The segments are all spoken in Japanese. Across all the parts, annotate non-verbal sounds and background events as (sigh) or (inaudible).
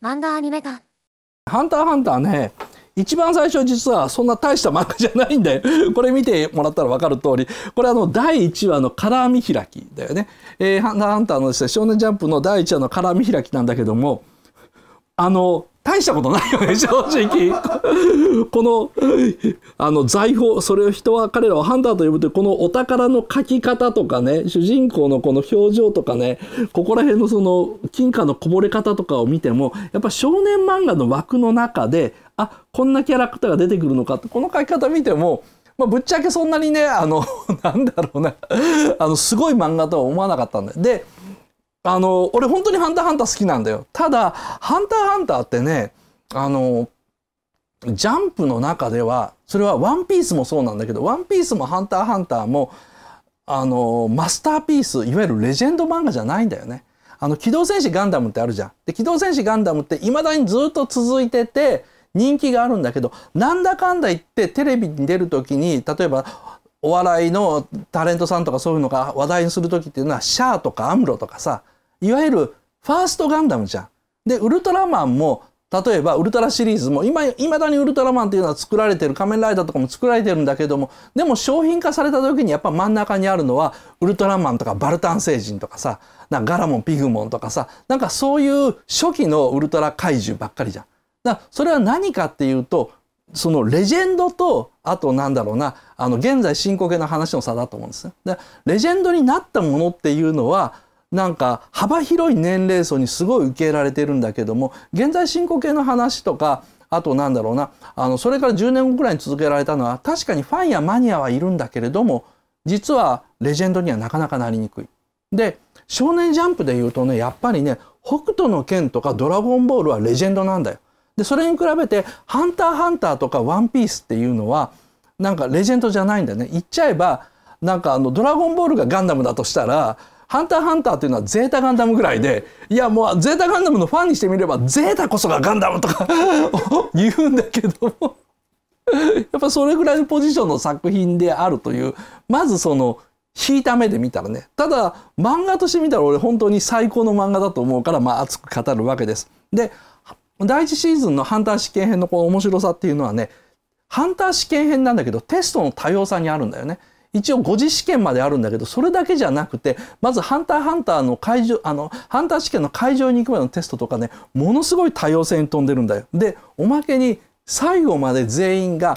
漫画アニメ館ハンターハンターね、一番最初実はそんな大した漫画じゃないんだよ。(laughs) これ見てもらったら分かる通り、これあの第1話のカラー見開きだよね。えー、ハンターハンターのですね、少年ジャンプの第1話のカラー見開きなんだけども、あの、大したことないよね、(laughs) 正直。この、あの、財宝、それを人は彼らをハンターと呼ぶという、このお宝の書き方とかね、主人公のこの表情とかね、ここら辺のその、金貨のこぼれ方とかを見ても、やっぱ少年漫画の枠の中で、あ、こんなキャラクターが出てくるのかって、この書き方見ても、まあ、ぶっちゃけそんなにね、あの、(laughs) なんだろうな、あの、すごい漫画とは思わなかったんだよ。で、あの、俺本当にハンターハンター好きなんだよ。ただ、ハンターハンターってね、あの、ジャンプの中では、それはワンピースもそうなんだけど、ワンピースもハンターハンターも、あの、マスターピース、いわゆるレジェンド漫画じゃないんだよね。あの、機動戦士ガンダムってあるじゃん。で、機動戦士ガンダムって未だにずっと続いてて、人気があるんだけど、なんだかんだ言ってテレビに出るときに、例えば、お笑いのタレントさんとかそういうのが話題にする時っていうのはシャアとかアムロとかさいわゆるファーストガンダムじゃん。でウルトラマンも例えばウルトラシリーズも今いまだにウルトラマンっていうのは作られてる仮面ライダーとかも作られてるんだけどもでも商品化された時にやっぱ真ん中にあるのはウルトラマンとかバルタン星人とかさなんかガラモンピグモンとかさなんかそういう初期のウルトラ怪獣ばっかりじゃん。だからそれは何かっていうとそのレジェンドとあとなんだろうなあの現在進行形の話の差だと思うんですね。でレジェンドになったものっていうのはなんか幅広い年齢層にすごい受け入れられてるんだけども現在進行形の話とかあとなんだろうなあのそれから10年後くらいに続けられたのは確かにファンやマニアはいるんだけれども実はレジェンドにはなかなかなりにくい。で少年ジャンプで言うとねやっぱりね北斗の拳とかドラゴンボールはレジェンドなんだよ。でそれに比べて「ハンターハンター」とか「ワンピースっていうのはなんかレジェンドじゃないんだよね。言っちゃえばなんかあの「ドラゴンボール」がガンダムだとしたら「ハンターハンター」っていうのはゼータガンダムぐらいでいやもうゼータガンダムのファンにしてみればゼータこそがガンダムとか (laughs) 言うんだけどもやっぱそれぐらいのポジションの作品であるというまずその引いた目で見たらねただ漫画として見たら俺本当に最高の漫画だと思うからまあ熱く語るわけです。で第一シーズンのハンター試験編のこの面白さっていうのはねハンター試験編なんだけどテストの多様さにあるんだよね。一応5次試験まであるんだけどそれだけじゃなくてまずハンターハンターの会場あのハンター試験の会場に行くまでのテストとかねものすごい多様性に飛んでるんだよ。でおまけに最後まで全員が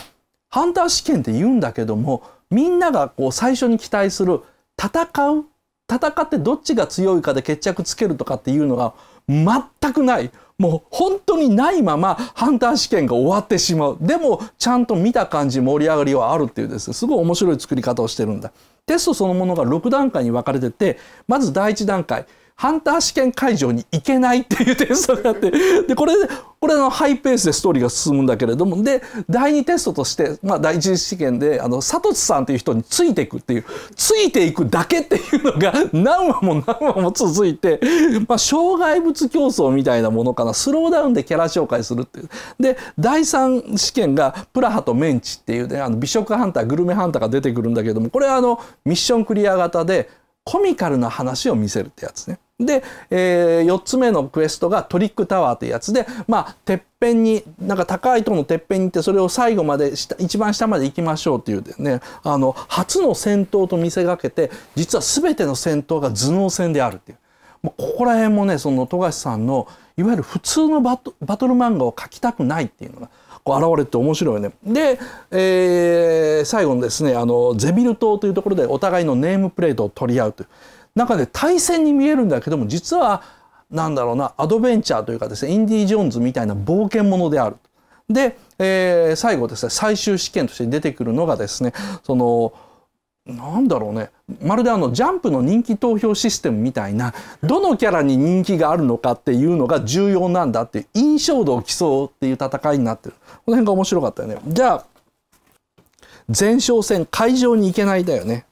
ハンター試験って言うんだけどもみんながこう最初に期待する戦う戦ってどっちが強いかで決着つけるとかっていうのが全くないもう本当にないままハンター試験が終わってしまう。でもちゃんと見た感じ盛り上がりはあるっていうです。すごい面白い作り方をしてるんだ。テストそのものが6段階に分かれててまず第1段階。ハンター試験会場に行けないっていうテストがあってでこれこれのハイペースでストーリーが進むんだけれどもで第2テストとして、まあ、第一次試験であのサトツさんっていう人についていくっていうついていくだけっていうのが何話も何話も続いて、まあ、障害物競争みたいなものかなスローダウンでキャラ紹介するっていう。で第3試験がプラハとメンチっていうねあの美食ハンターグルメハンターが出てくるんだけどもこれはあのミッションクリア型でコミカルな話を見せるってやつね。で、えー、4つ目のクエストがトリックタワーってやつで、まあ、てっぺんに、なんか高い塔のてっぺんに行って、それを最後まで下、一番下まで行きましょうっていうね、あの、初の戦闘と見せかけて、実は全ての戦闘が頭脳戦であるっていう。もうここら辺もね、その富樫さんの、いわゆる普通のバトバトル漫画を描きたくないっていうのが、こう現れて面白いよね。で、えー、最後のですね、あの、ゼビル島というところでお互いのネームプレートを取り合うという。中で対戦に見えるんだけども実はなんだろうなアドベンチャーというかですねインディ・ジョーンズみたいな冒険者である。で、えー、最後ですね最終試験として出てくるのがですねそのなんだろうね。まるであのジャンプの人気投票システムみたいなどのキャラに人気があるのかっていうのが重要なんだっていう印象度を競うっていう戦いになってる。この辺が面白かったよね。じゃあ前哨戦会場に行けないだよね。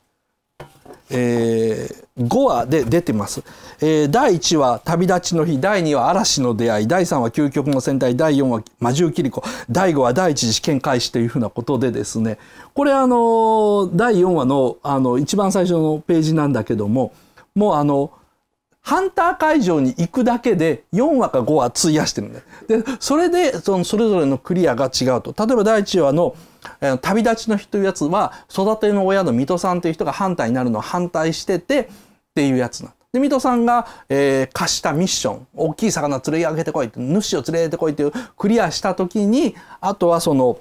えー、5話で出てます、えー、第1話旅立ちの日第2話嵐の出会い第3話究極の戦隊第4話魔獣キリコ第5話第一次試験開始というふうなことでですねこれあの第4話のあの一番最初のページなんだけどももうあのハンター会場に行くだけで4話か5話費やしてるんだ。で、それでそのそれぞれのクリアが違うと。例えば第1話の旅立ちの人というやつは育ての親の水戸さんという人がハンターになるのを反対しててっていうやつなで水戸さんが、えー、課したミッション大きい魚釣り上げてこいって主を連れてこいっていうクリアした時にあとはその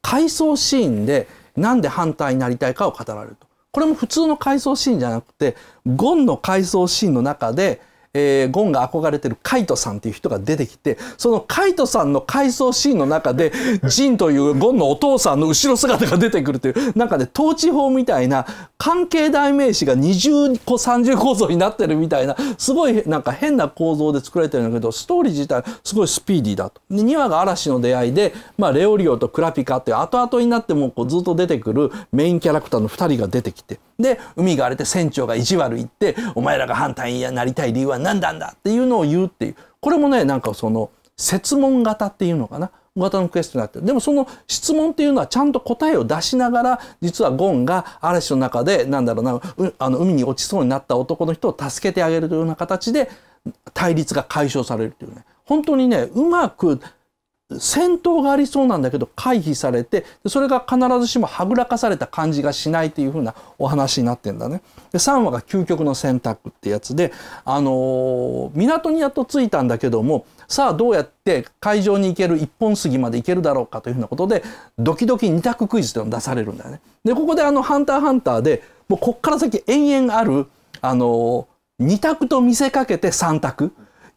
回想シーンでなんで反対になりたいかを語られると。これも普通の回想シーンじゃなくてゴンの回想シーンの中でえー、ゴンが憧れてるカイトさんっていう人が出てきてそのカイトさんの回想シーンの中で (laughs) ジンというゴンのお父さんの後ろ姿が出てくるというなんかね統治法みたいな関係代名詞が二重個三重構造になってるみたいなすごいなんか変な構造で作られてるんだけどストーリー自体すごいスピーディーだと。で2話が嵐の出会いで、まあ、レオリオとクラピカっていう後々になってもこうずっと出てくるメインキャラクターの2人が出てきてで海が荒れて船長が意地悪言ってお前らが反対になりたい理由は何なんだっていうのを言うっていう。これもねなんかその設問型っていうのかな？型のクエストになってる。でもその質問っていうのはちゃんと答えを出しながら実はゴンが嵐の中でなんだろうなあの海に落ちそうになった男の人を助けてあげるというような形で対立が解消されるというね。本当にねうまく戦闘がありそうなんだけど回避されてそれが必ずしもはぐらかされた感じがしないというふうなお話になってんだね。で3話が究極の選択ってやつで、あのー、港にやっと着いたんだけどもさあどうやって会場に行ける一本杉まで行けるだろうかというふうなことでドキドキ二択クイズというのを出されるんだよね。でここであの「ハンターハンターで」もうこっから先延々ある、あのー、2択と見せかけて3択。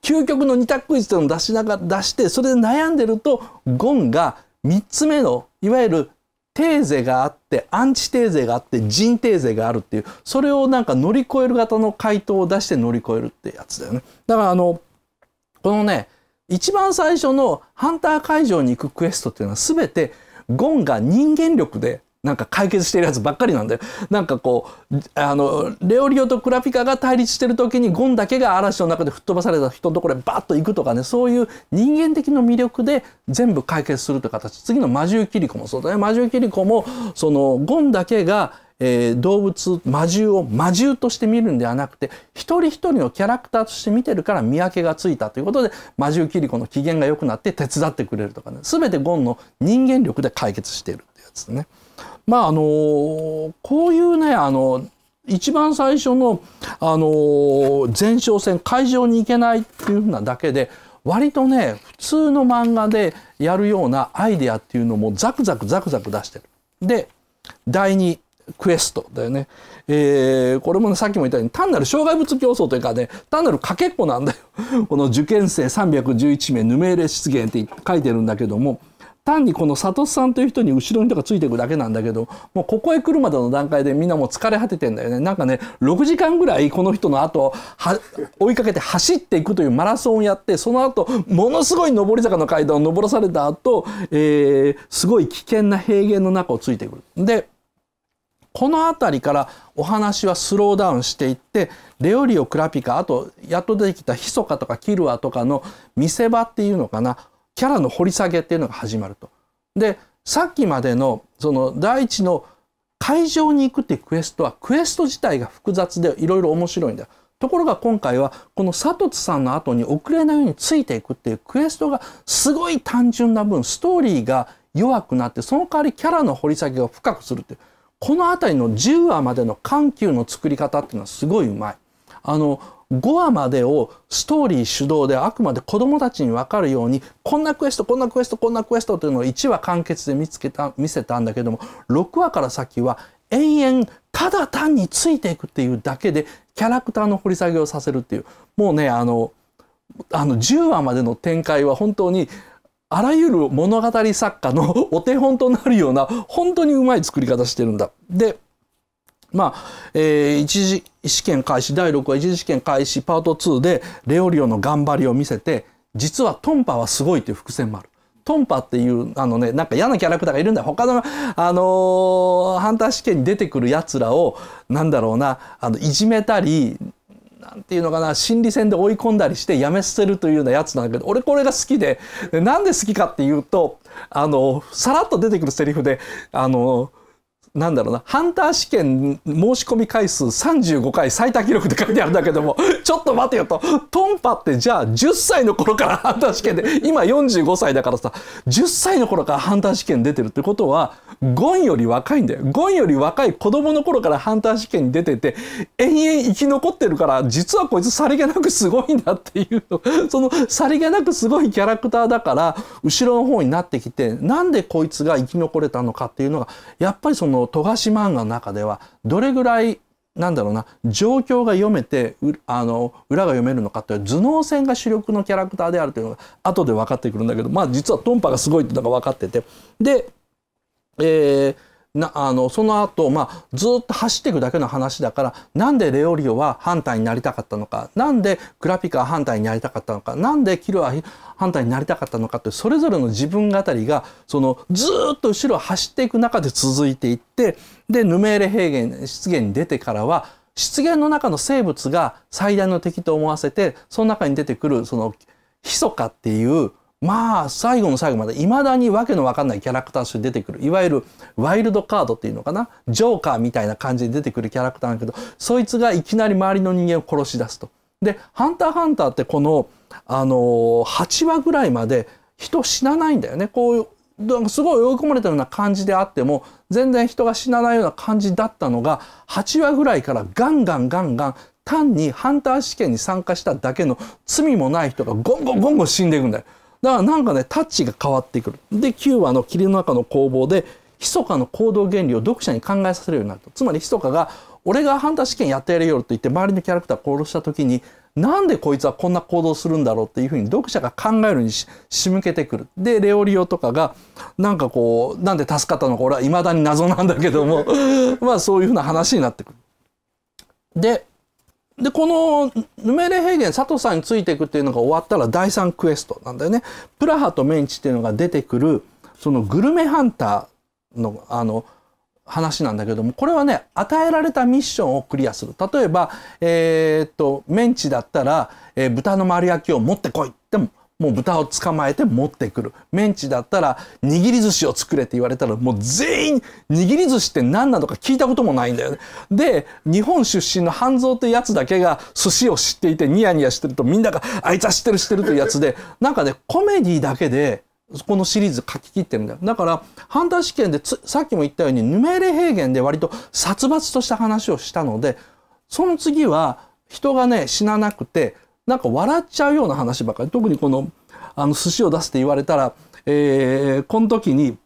究極の二択クイズというのを出しながら出してそれで悩んでるとゴンが3つ目のいわゆるテーゼがあってアンチテーゼがあって人テーゼがあるっていうそれをなんか乗り越える型の回答を出して乗り越えるってやつだよね。だからあのこのね一番最初のハンター会場に行くクエストっていうのは全てゴンが人間力でなんか解決してるやつばっかりなんだよ。なんかこう、あの、レオリオとクラピカが対立してる時にゴンだけが嵐の中で吹っ飛ばされた人のところへバッと行くとかね、そういう人間的な魅力で全部解決するという形。次の魔獣キリコもそうだね。魔獣キリコも、その、ゴンだけが、えー、動物魔獣を魔獣として見るんではなくて一人一人のキャラクターとして見てるから見分けがついたということで魔獣キリコの機嫌が良くなって手伝ってくれるとかね全てゴンの人間力で解決しているってやつね。まああのこういうねあの一番最初の、あの前哨戦会場に行けないっていうふうなだけで割とね普通の漫画でやるようなアイデアっていうのもザクザクザクザク出してる。で第2クエストだよね。えー、これも、ね、さっきも言ったように単なる障害物競争というかね単なるかけっこなんだよ。この受験生311名ヌメーレ出現って書いてるんだけども単にこの佐藤さんという人に後ろに人がついていくだけなんだけどもうここへ来るまでの段階でみんなもう疲れ果ててんだよねなんかね6時間ぐらいこの人の後は追いかけて走っていくというマラソンをやってその後ものすごい上り坂の階段を上らされた後、えー、すごい危険な平原の中をついてくる。でこの辺りからお話はスローダウンしていってレオリオ・クラピカあとやっと出てきたヒソカとかキルアとかの見せ場っていうのかなキャラの掘り下げっていうのが始まると。でさっきまでのその第一の会場に行くっていうクエストはクエスト自体が複雑でいろいろ面白いんだよ。ところが今回はこの佐藤さんの後に遅れないようについていくっていうクエストがすごい単純な分ストーリーが弱くなってその代わりキャラの掘り下げを深くするっていうこの辺りの10話までの緩急の作り方っていうのはすごいうまい。あの5話までをストーリー主導であくまで子供たちに分かるようにこんなクエストこんなクエストこんなクエストというのを1話完結で見つけた見せたんだけども6話から先は延々ただ単についていくっていうだけでキャラクターの掘り下げをさせるっていうもうねあのあの10話までの展開は本当にあらゆる物語作家のお手本となるような本当にうまい作り方してるんだ。でまあ、えー、一次試験開始第6話一次試験開始パート2でレオリオの頑張りを見せて実はトンパはすごいという伏線もある。トンパっていうあのねなんか嫌なキャラクターがいるんだよ他のあのー、ハンター試験に出てくるやつらをなんだろうなあのいじめたりなんていうのかな心理戦で追い込んだりしてやめ捨てるというようなやつなんだけど俺これが好きででなんで好きかっていうとあのさらっと出てくるセリフであのなんだろうな、ハンター試験申し込み回数35回最多記録って書いてあるんだけども、(laughs) ちょっと待てよと、トンパってじゃあ10歳の頃から (laughs) ハンター試験で、今45歳だからさ、10歳の頃からハンター試験出てるってことは、ゴンより若いんだよ。ゴンより若い子供の頃からハンター試験に出てて、延々生き残ってるから、実はこいつさりげなくすごいんだっていう、(laughs) そのさりげなくすごいキャラクターだから、後ろの方になってきて、なんでこいつが生き残れたのかっていうのが、やっぱりその富樫漫画の中では、どれぐらいなんだろうな状況が読めてあの裏が読めるのかという頭脳戦が主力のキャラクターであるというのが後で分かってくるんだけどまあ実はトンパがすごいっていうのが分かってて。でえー、なあのその後、まあずっと走っていくだけの話だからなんでレオリオはハンターになりたかったのかなんでグラピカはハンターになりたかったのかなんでキルはハンターになりたかったのかってそれぞれの自分語りがそのずっと後ろを走っていく中で続いていってでヌメーレ平原湿原に出てからは湿原の中の生物が最大の敵と思わせてその中に出てくるそのヒソカっていうまあ最後の最後までいまだにわけのわかんないキャラクターとして出てくるいわゆるワイルドカードっていうのかな？ジョーカーみたいな感じで出てくるキャラクターなんだけどそいつがいきなり周りの人間を殺し出すと。で「ハンターハンター」ってこの、あのー、8話ぐらいまで人死なないんだよねこういうすごい追い込まれたような感じであっても全然人が死なないような感じだったのが8話ぐらいからガンガンガンガン単にハンター試験に参加しただけの罪もない人がゴンゴンゴンゴン死んでいくんだよ。だからなんかねタッチが変わってくる。で9話の霧の中の攻防で密かの行動原理を読者に考えさせるようになると。つまり密かが俺がハンター試験やってやるよと言って周りのキャラクターを殺した時になんでこいつはこんな行動するんだろうっていうふうに読者が考えるにし仕向けてくる。でレオリオとかがなんかこうなんで助かったのか俺はいまだに謎なんだけども (laughs) まあそういうふうな話になってくる。でで、このヌメレ平原佐藤さんについていくっていうのが終わったら第3クエストなんだよね。プラハとメンチっていうのが出てくる、そのグルメハンターの、あの、話なんだけども、これはね、与えられたミッションをクリアする。例えば、えー、っと、メンチだったら、えー、豚の丸焼きを持ってこいってももう豚を捕まえて持ってくる。メンチだったら、握り寿司を作れって言われたら、もう全員、握り寿司って何なのか聞いたこともないんだよね。で、日本出身の半蔵ってやつだけが寿司を知っていてニヤニヤしてるとみんなが、あいつは知ってる知ってるというやつで、なんかね、コメディだけで、このシリーズ書き切ってるんだよ。だから、ハンター試験でさっきも言ったように、ヌメーレ平原で割と殺伐とした話をしたので、その次は人がね、死ななくて、なんか笑っちゃうような話ばかり特にこのあの寿司を出すって言われたら、えー、この時に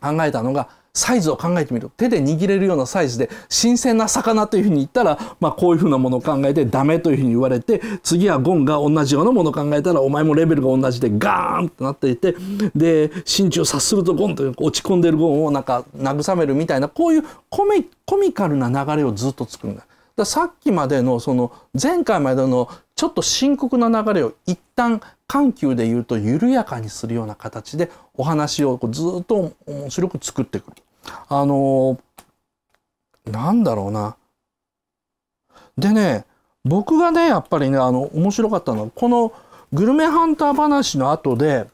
考えたのがサイズを考えてみる手で握れるようなサイズで新鮮な魚というふうに言ったら、まあ、こういうふうなものを考えてダメというふうに言われて次はゴンが同じようなものを考えたらお前もレベルが同じでガーンとなっていてで心中を察するとゴンという落ち込んでるゴンをなんか慰めるみたいなこういうコミコミカルな流れをずっと作るんだ。ださっきまでのその前回までのちょっと深刻な流れを一旦緩急で言うと緩やかにするような形でお話をずっと面白く作っていく。あのなんだろうな。でね僕がねやっぱりねあの面白かったのはこのグルメハンター話の後で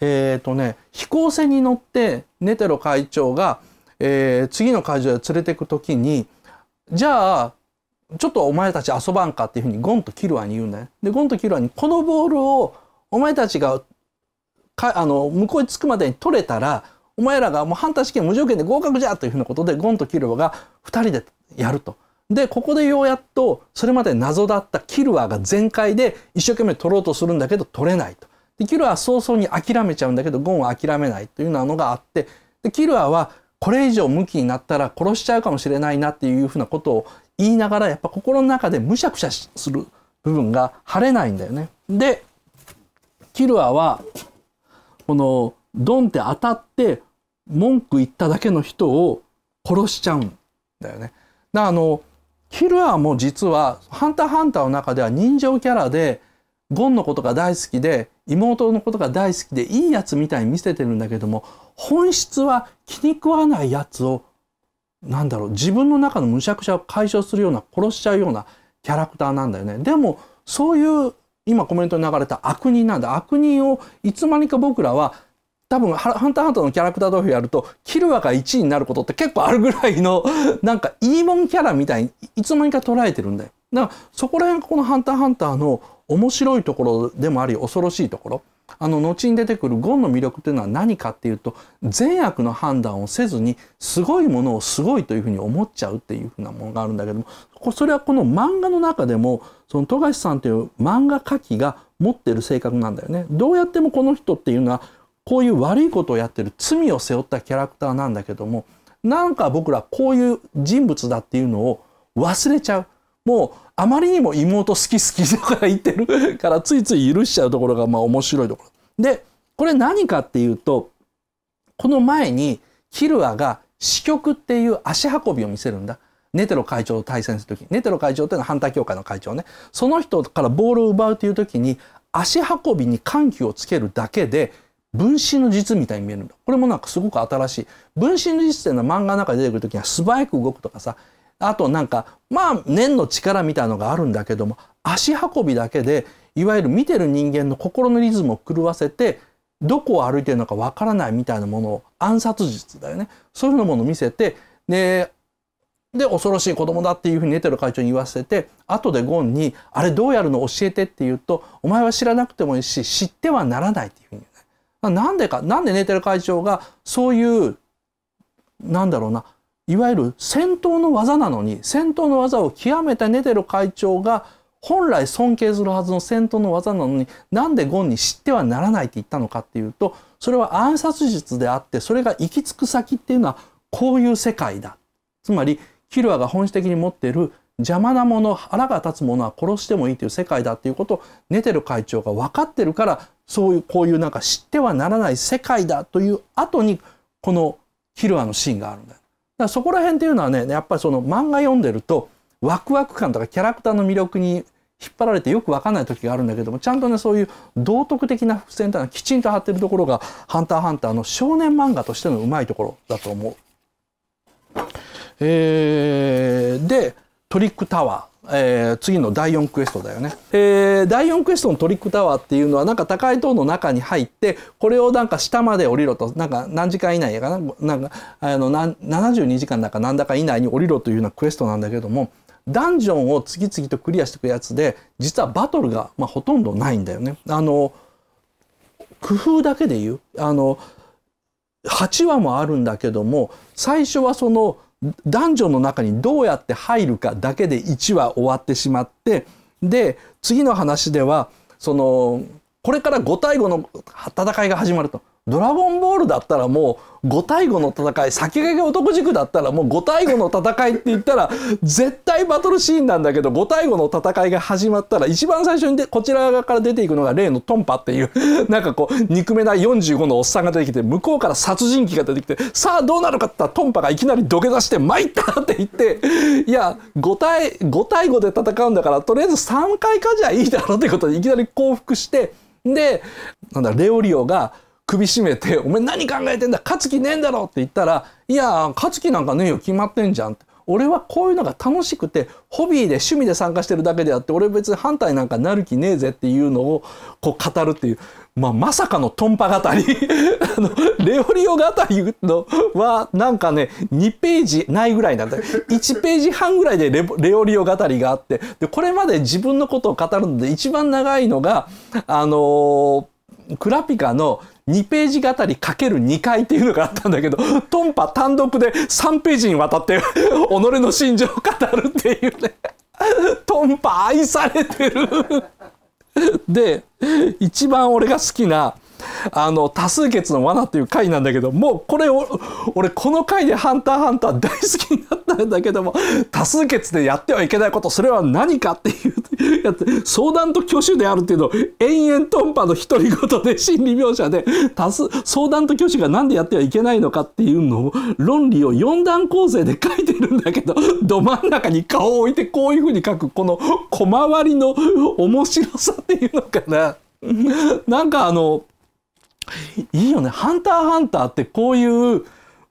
えっ、ー、とね飛行船に乗ってネテロ会長が、えー、次の会場へ連れていく時にじゃあちょっとお前たち遊ばんかっていうふうにゴンとキルアに言うんだよ。で、ゴンとキルアにこのボールをお前たちがかあの向こうに着くまでに取れたらお前らがもう反対試験無条件で合格じゃというふうなことでゴンとキルアが2人でやると。でここでようやっとそれまで謎だったキルアが全開で一生懸命取ろうとするんだけど取れないと。でキルアは早々に諦めちゃうんだけどゴンは諦めないというようなのがあってでキルアはこれ以上向きになったら殺しちゃうかもしれないなっていうふうなことを言いながらやっぱ心の中でむしゃくしゃする部分が晴れないんだよね。でキルアはこのドンって当たって文句言っただけの人を殺しちゃうんだよね。だあのキルアも実は「ハンターハンター」の中では人情キャラでゴンのことが大好きで妹のことが大好きでいいやつみたいに見せてるんだけども本質は気に食わないやつをなんだろう自分の中のむしゃくしゃを解消するような殺しちゃうようなキャラクターなんだよね。でもそういう今コメントに流れた悪人なんだ悪人をいつまにか僕らは多分ハンターハンターのキャラクター投票やるとキルアが1位になることって結構あるぐらいの (laughs) なんかいいもんキャラみたいにいつの間にか捉えてるんだよ。だからそこら辺がこのハンターハンターの面白いところでもあり恐ろしいところ。あの後に出てくるゴンの魅力っていうのは何かっていうと善悪の判断をせずにすごいものをすごいというふうに思っちゃうっていうふうなものがあるんだけどもそれはこの漫画の中でもその富樫さんという漫画家きが持ってる性格なんだよね。どうやってもこの人っていうのはこういう悪いことをやってる罪を背負ったキャラクターなんだけどもなんか僕らこういう人物だっていうのを忘れちゃう。もうあまりにも妹好き好きとか言ってるからついつい許しちゃうところがまあ面白いところ。でこれ何かっていうとこの前にキルアが支局っていう足運びを見せるんだ。ネテロ会長と対戦する時ネテロ会長っていうのは反対協会の会長ねその人からボールを奪うという時に足運びに緩急をつけるだけで分身の術みたいに見えるんだ。これもなんかすごく新しい。分身の術っていうのは漫画の中で出てくる時には素早く動くとかさ、あとなんか、まあ念の力みたいのがあるんだけども、足運びだけで、いわゆる見てる人間の心のリズムを狂わせて、どこを歩いてるのかわからないみたいなものを暗殺術だよね。そういうものを見せて、で、で、恐ろしい子供だっていうふうにネテロ会長に言わせて、後でゴンに、あれどうやるの教えてって言うと、お前は知らなくてもいいし、知ってはならないっていうふうになんでか、なんでネテル会長がそういう、なんだろうな、いわゆる戦闘の技なのに、戦闘の技を極めたネテル会長が本来尊敬するはずの戦闘の技なのに、なんでゴンに知ってはならないって言ったのかっていうと、それは暗殺術であって、それが行き着く先っていうのはこういう世界だ。つまり、キルアが本質的に持っている邪魔なもの、腹が立つものは殺してもいいという世界だっていうことをネテル会長が分かってるからそういうこういうなんか知ってはならない世界だという後にこのキルアのシーンがあるんだよ。らそこら辺っていうのはねやっぱりその漫画読んでるとワクワク感とかキャラクターの魅力に引っ張られてよく分かんない時があるんだけどもちゃんとねそういう道徳的な伏線というのはきちんと張ってるところが「ハンターハンター」の少年漫画としてのうまいところだと思う。えー、でトリックタワー。えー、次の第4クエストだよね、えー、第4クエストのトリックタワーっていうのはなんか高い塔の中に入ってこれをなんか下まで降りろとなんか何時間以内やかな？なんかあの72時間だかなんだか以内に降りろというようなクエストなんだけどもダンジョンを次々とクリアしていくやつで実はバトルが、まあ、ほとんどないんだよね。あの工夫だけで言う。あの8話もあるんだけども最初はその男女の中にどうやって入るかだけで1話終わってしまってで次の話ではそのこれから5対5の戦いが始まると。ドラゴンボールだったらもう5対5の戦い先駆け男塾だったらもう5対5の戦いって言ったら絶対バトルシーンなんだけど5対5の戦いが始まったら一番最初にでこちら側から出ていくのが例のトンパっていう (laughs) なんかこう憎めない45のおっさんが出てきて向こうから殺人鬼が出てきてさあどうなるかって言ったらトンパがいきなり土下座して「参った!」って言っていや5対 ,5 対5で戦うんだからとりあえず3回かじゃいいだろうってことでいきなり降伏してでなんだレオリオが首絞めて「お前何考えてんだ勝つ気ねえんだろ」って言ったら「いや勝つ気なんかねえよ決まってんじゃん」。俺はこういうのが楽しくてホビーで趣味で参加してるだけであって俺別に反対なんかなる気ねえぜっていうのをこう語るっていう、まあ、まさかのトンパ語り。(laughs) あのレオリオ語りのはなんかね2ページないぐらいなんだ1ページ半ぐらいでレオリオ語りがあって。でこれまで自分のことを語るので一番長いのがあのークラピカの2ページ語りかける2回っていうのがあったんだけど、トンパ単独で3ページにわたって己の心情を語るっていうね。トンパ愛されてるで、一番俺が好きな、あの多数決の罠っていう回なんだけどもうこれを俺この回で「ハンターハンター」大好きになったんだけども多数決でやってはいけないことそれは何かっていうやつ相談と挙手であるっていうのを延々トンパの独り言で心理描写で多数相談と挙手が何でやってはいけないのかっていうのを論理を4段構成で書いてるんだけどど真ん中に顔を置いてこういうふうに書くこの小回りの面白さっていうのかな。なんかあのいいよね。ハンターハンターってこういう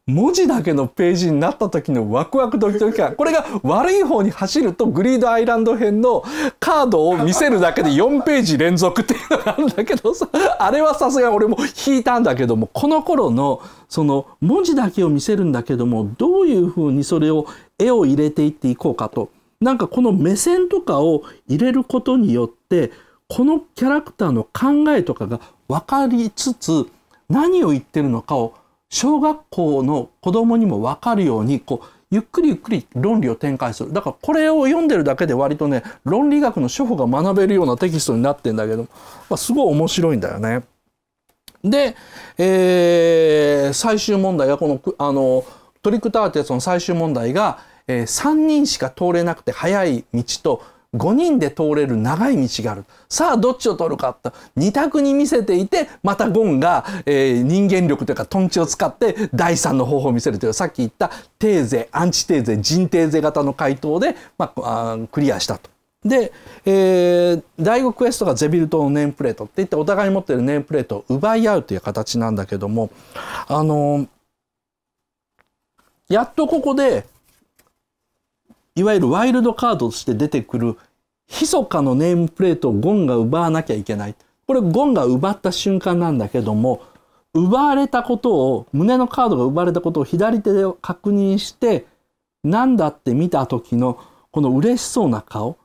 文字だけのページになった時のワクワクドキドキ感これが悪い方に走るとグリードアイランド編のカードを見せるだけで4ページ連続っていうのがあるんだけどさあれはさすがに俺も引いたんだけどもこの頃のその文字だけを見せるんだけどもどういうふうにそれを絵を入れていっていこうかとなんかこの目線とかを入れることによってこのキャラクターの考えとかが分かりつつ何を言ってるのかを小学校の子供にも分かるようにこうゆっくりゆっくり論理を展開するだからこれを読んでるだけで割とね論理学の初歩が学べるようなテキストになってんだけど、まあ、すごい面白いんだよね。で、えー、最終問題がこのあのトリックターってやつの最終問題が、えー、3人しか通れなくて速い道と5人で通れる長い道がある。さあ、どっちを取るかと。二択に見せていて、またゴンが、えー、人間力というか、トンチを使って第三の方法を見せるという、さっき言ったテーゼ、アンチテーゼ、人テーゼ型の回答で、まあ、クリアしたと。で、えー、第5クエストがゼビル島のネームプレートって言って、お互いに持ってるネームプレートを奪い合うという形なんだけども、あのー、やっとここで、いわゆるワイルドカードとして出てくる密かのネームプレートをゴンが奪わなきゃいけない。これゴンが奪った瞬間なんだけども、奪われたことを、胸のカードが奪われたことを左手で確認して、なんだって見た時のこの嬉しそうな顔。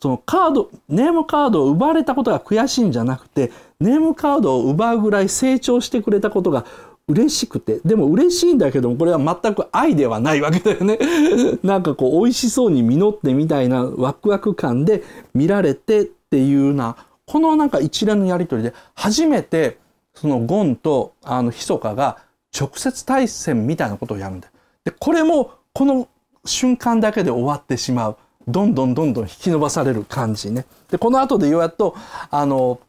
そのカード、ネームカードを奪われたことが悔しいんじゃなくて、ネームカードを奪うぐらい成長してくれたことが嬉しくてでも嬉しいんだけどもこれは全く愛ではないわけだよね (laughs) なんかこう美味しそうに実ってみたいなワクワク感で見られてっていうようなこのなんか一連のやり取りで初めてそのゴンとあのヒソカが直接対戦みたいなことをやるんだよ。でこれもこの瞬間だけで終わってしまうどんどんどんどん引き伸ばされる感じね。でこの後でようやっとあの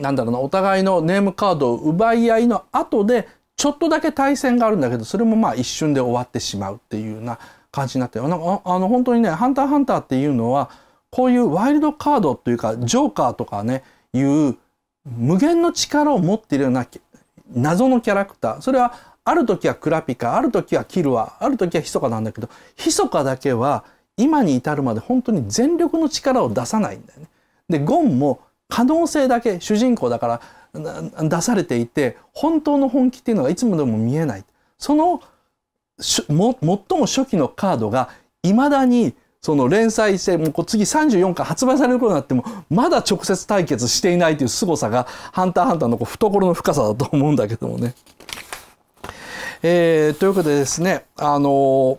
なんだろうなお互いのネームカードを奪い合いの後でちょっとだけ対戦があるんだけどそれもまあ一瞬で終わってしまうっていうような感じになってあのあの本当にね「ハンターハンター」っていうのはこういうワイルドカードというかジョーカーとかねいう無限の力を持っているような謎のキャラクターそれはある時はクラピカある時はキルアある時はヒソカなんだけどヒソカだけは今に至るまで本当に全力の力を出さないんだよね。でゴンも可能性だけ主人公だから出されていて本当の本気っていうのがいつもでも見えないその最も初期のカードがいまだにその連載性もう次34巻発売される頃になってもまだ直接対決していないという凄さが「ハンターハンター」の懐の深さだと思うんだけどもね。えー、ということでですねあのー、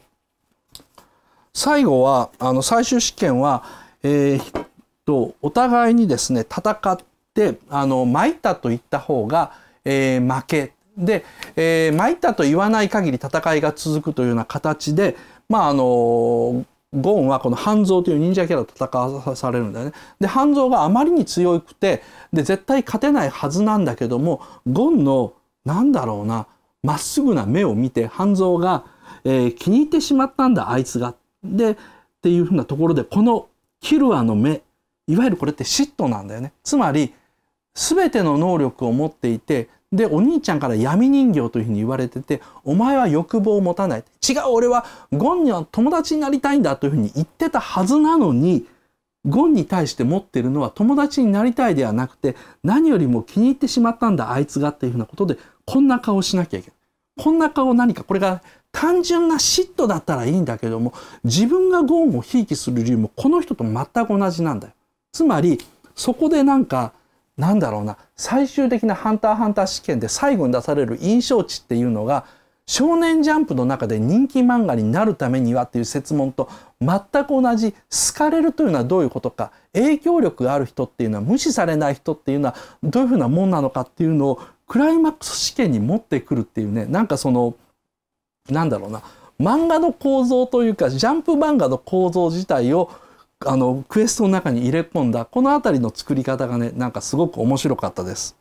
最後はあの最終試験は、えー、とお互いにですね戦ってあの参ったと言った方が、えー、負けで、えー、参ったと言わない限り戦いが続くというような形でまああのゴーンはこの半蔵という忍者キャラと戦わされるんだよね。で半蔵があまりに強くてで絶対勝てないはずなんだけどもゴンのなんだろうなまっすぐな目を見て半蔵が、えー、気に入ってしまったんだあいつが。でっていうふうなところでこのキルアの目いわゆるこれって嫉妬なんだよね。つまり全ての能力を持っていてでお兄ちゃんから闇人形というふうに言われててお前は欲望を持たない違う俺はゴンには友達になりたいんだというふうに言ってたはずなのにゴンに対して持ってるのは友達になりたいではなくて何よりも気に入ってしまったんだあいつがっていうふうなことでこんな顔しなきゃいけない。こんな顔何かこれが単純な嫉妬だったらいいんだけども自分がゴンをひいきする理由もこの人と全く同じなんだよ。つまりそこでなんかなんだろうな最終的なハンターハンター試験で最後に出される印象値っていうのが少年ジャンプの中で人気漫画になるためにはっていう説問と全く同じ好かれるというのはどういうことか影響力がある人っていうのは無視されない人っていうのはどういうふうなもんなのかっていうのをクライマックス試験に持ってくるっていうねなんかそのなんだろうな漫画の構造というかジャンプ漫画の構造自体をあのクエストの中に入れ込んだこの辺りの作り方がねなんかすごく面白かったです。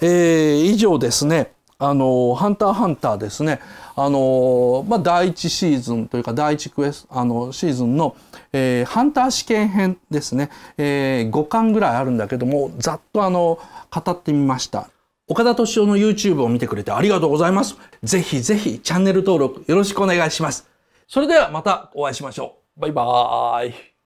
えー、以上ですねあのハンターハンターですねあのまあ第1シーズンというか第1クエスあのシーズンの、えー、ハンター試験編ですね、えー、5巻ぐらいあるんだけどもざっとあの語ってみました。岡田敏夫の YouTube を見てくれてありがとうございます。ぜひぜひチャンネル登録よろしくお願いします。それではまたお会いしましょう。バイバーイ。